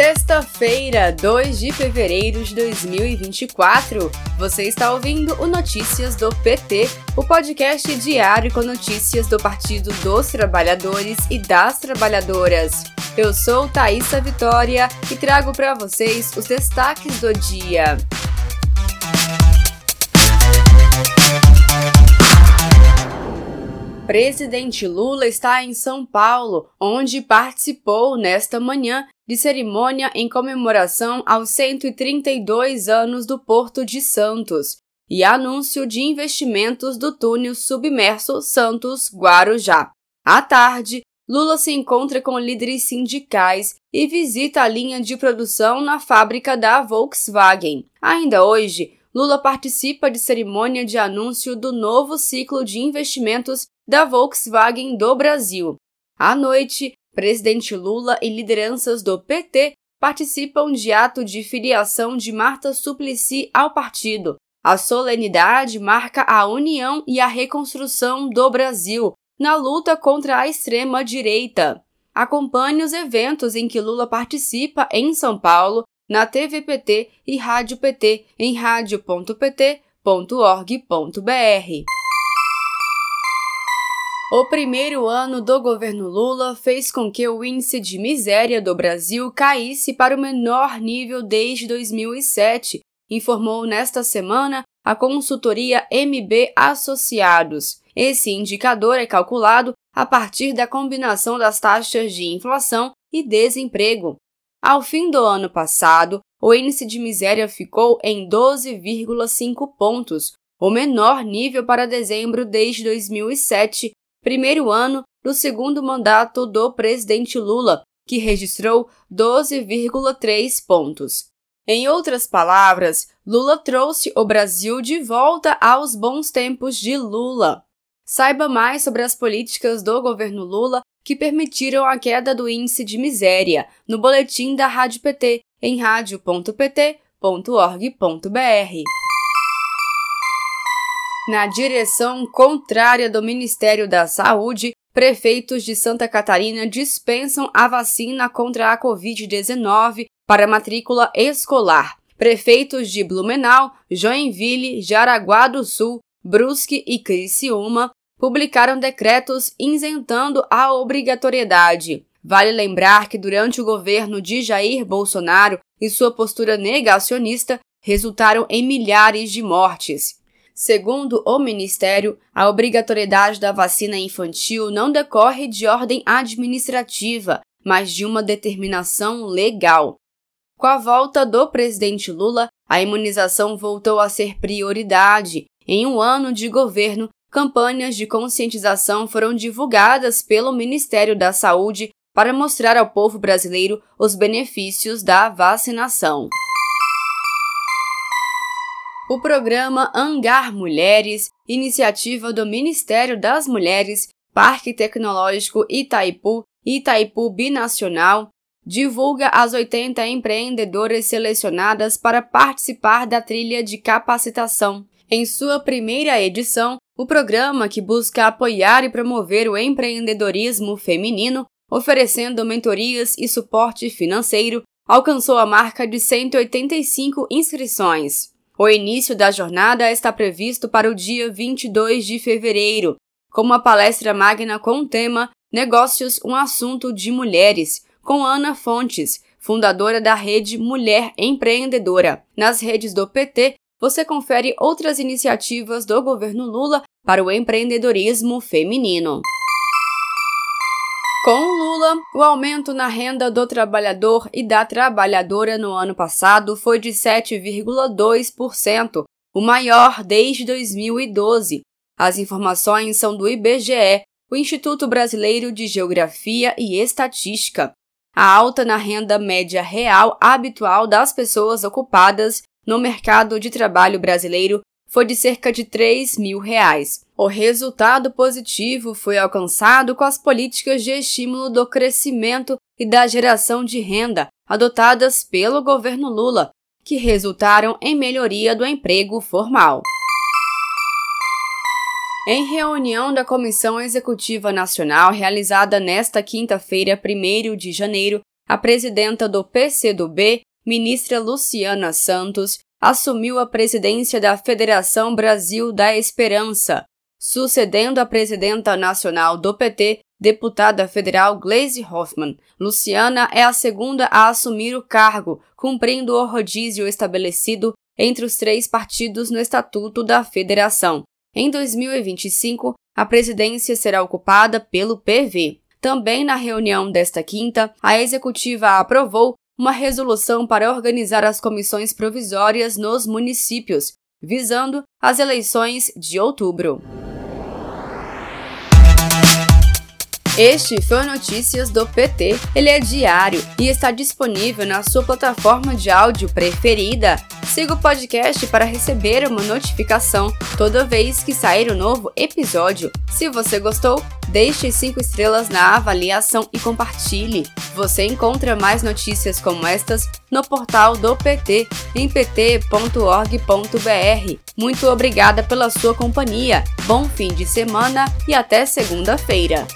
Sexta-feira, 2 de fevereiro de 2024. Você está ouvindo o Notícias do PT, o podcast diário com notícias do Partido dos Trabalhadores e das Trabalhadoras. Eu sou Thaisa Vitória e trago para vocês os destaques do dia. Presidente Lula está em São Paulo, onde participou nesta manhã de cerimônia em comemoração aos 132 anos do Porto de Santos e anúncio de investimentos do túnel submerso Santos-Guarujá. À tarde, Lula se encontra com líderes sindicais e visita a linha de produção na fábrica da Volkswagen. Ainda hoje, Lula participa de cerimônia de anúncio do novo ciclo de investimentos da Volkswagen do Brasil. À noite, presidente Lula e lideranças do PT participam de ato de filiação de Marta Suplicy ao partido. A solenidade marca a união e a reconstrução do Brasil na luta contra a extrema-direita. Acompanhe os eventos em que Lula participa em São Paulo, na TV PT e Rádio PT em radio.pt.org.br. O primeiro ano do governo Lula fez com que o índice de miséria do Brasil caísse para o menor nível desde 2007, informou nesta semana a consultoria MB Associados. Esse indicador é calculado a partir da combinação das taxas de inflação e desemprego. Ao fim do ano passado, o índice de miséria ficou em 12,5 pontos, o menor nível para dezembro desde 2007, primeiro ano do segundo mandato do presidente Lula, que registrou 12,3 pontos. Em outras palavras, Lula trouxe o Brasil de volta aos bons tempos de Lula. Saiba mais sobre as políticas do governo Lula que permitiram a queda do índice de miséria no boletim da Rádio PT em radio.pt.org.br na direção contrária do Ministério da Saúde, prefeitos de Santa Catarina dispensam a vacina contra a Covid-19 para matrícula escolar. Prefeitos de Blumenau, Joinville, Jaraguá do Sul, Brusque e Criciúma publicaram decretos isentando a obrigatoriedade. Vale lembrar que durante o governo de Jair Bolsonaro e sua postura negacionista resultaram em milhares de mortes. Segundo o Ministério, a obrigatoriedade da vacina infantil não decorre de ordem administrativa, mas de uma determinação legal. Com a volta do presidente Lula, a imunização voltou a ser prioridade. Em um ano de governo, campanhas de conscientização foram divulgadas pelo Ministério da Saúde para mostrar ao povo brasileiro os benefícios da vacinação. O programa Angar Mulheres, iniciativa do Ministério das Mulheres, Parque Tecnológico Itaipu Itaipu Binacional, divulga as 80 empreendedoras selecionadas para participar da trilha de capacitação. Em sua primeira edição, o programa, que busca apoiar e promover o empreendedorismo feminino, oferecendo mentorias e suporte financeiro, alcançou a marca de 185 inscrições. O início da jornada está previsto para o dia 22 de fevereiro, com uma palestra magna com o tema Negócios, um assunto de mulheres, com Ana Fontes, fundadora da rede Mulher Empreendedora. Nas redes do PT, você confere outras iniciativas do governo Lula para o empreendedorismo feminino. Lula, o aumento na renda do trabalhador e da trabalhadora no ano passado foi de 7,2%, o maior desde 2012. As informações são do IBGE, o Instituto Brasileiro de Geografia e Estatística. A alta na renda média real habitual das pessoas ocupadas no mercado de trabalho brasileiro foi de cerca de 3 mil reais. O resultado positivo foi alcançado com as políticas de estímulo do crescimento e da geração de renda adotadas pelo governo Lula, que resultaram em melhoria do emprego formal. Em reunião da Comissão Executiva Nacional realizada nesta quinta-feira, 1 de janeiro, a presidenta do PCdoB, ministra Luciana Santos, assumiu a presidência da Federação Brasil da Esperança, sucedendo a presidenta nacional do PT, deputada federal Gleisi Hoffmann. Luciana é a segunda a assumir o cargo, cumprindo o rodízio estabelecido entre os três partidos no Estatuto da Federação. Em 2025, a presidência será ocupada pelo PV. Também na reunião desta quinta, a executiva aprovou uma resolução para organizar as comissões provisórias nos municípios, visando as eleições de outubro. Este foi o Notícias do PT. Ele é diário e está disponível na sua plataforma de áudio preferida. Siga o podcast para receber uma notificação toda vez que sair um novo episódio. Se você gostou, deixe 5 estrelas na avaliação e compartilhe. Você encontra mais notícias como estas no portal do PT em pt.org.br. Muito obrigada pela sua companhia. Bom fim de semana e até segunda-feira.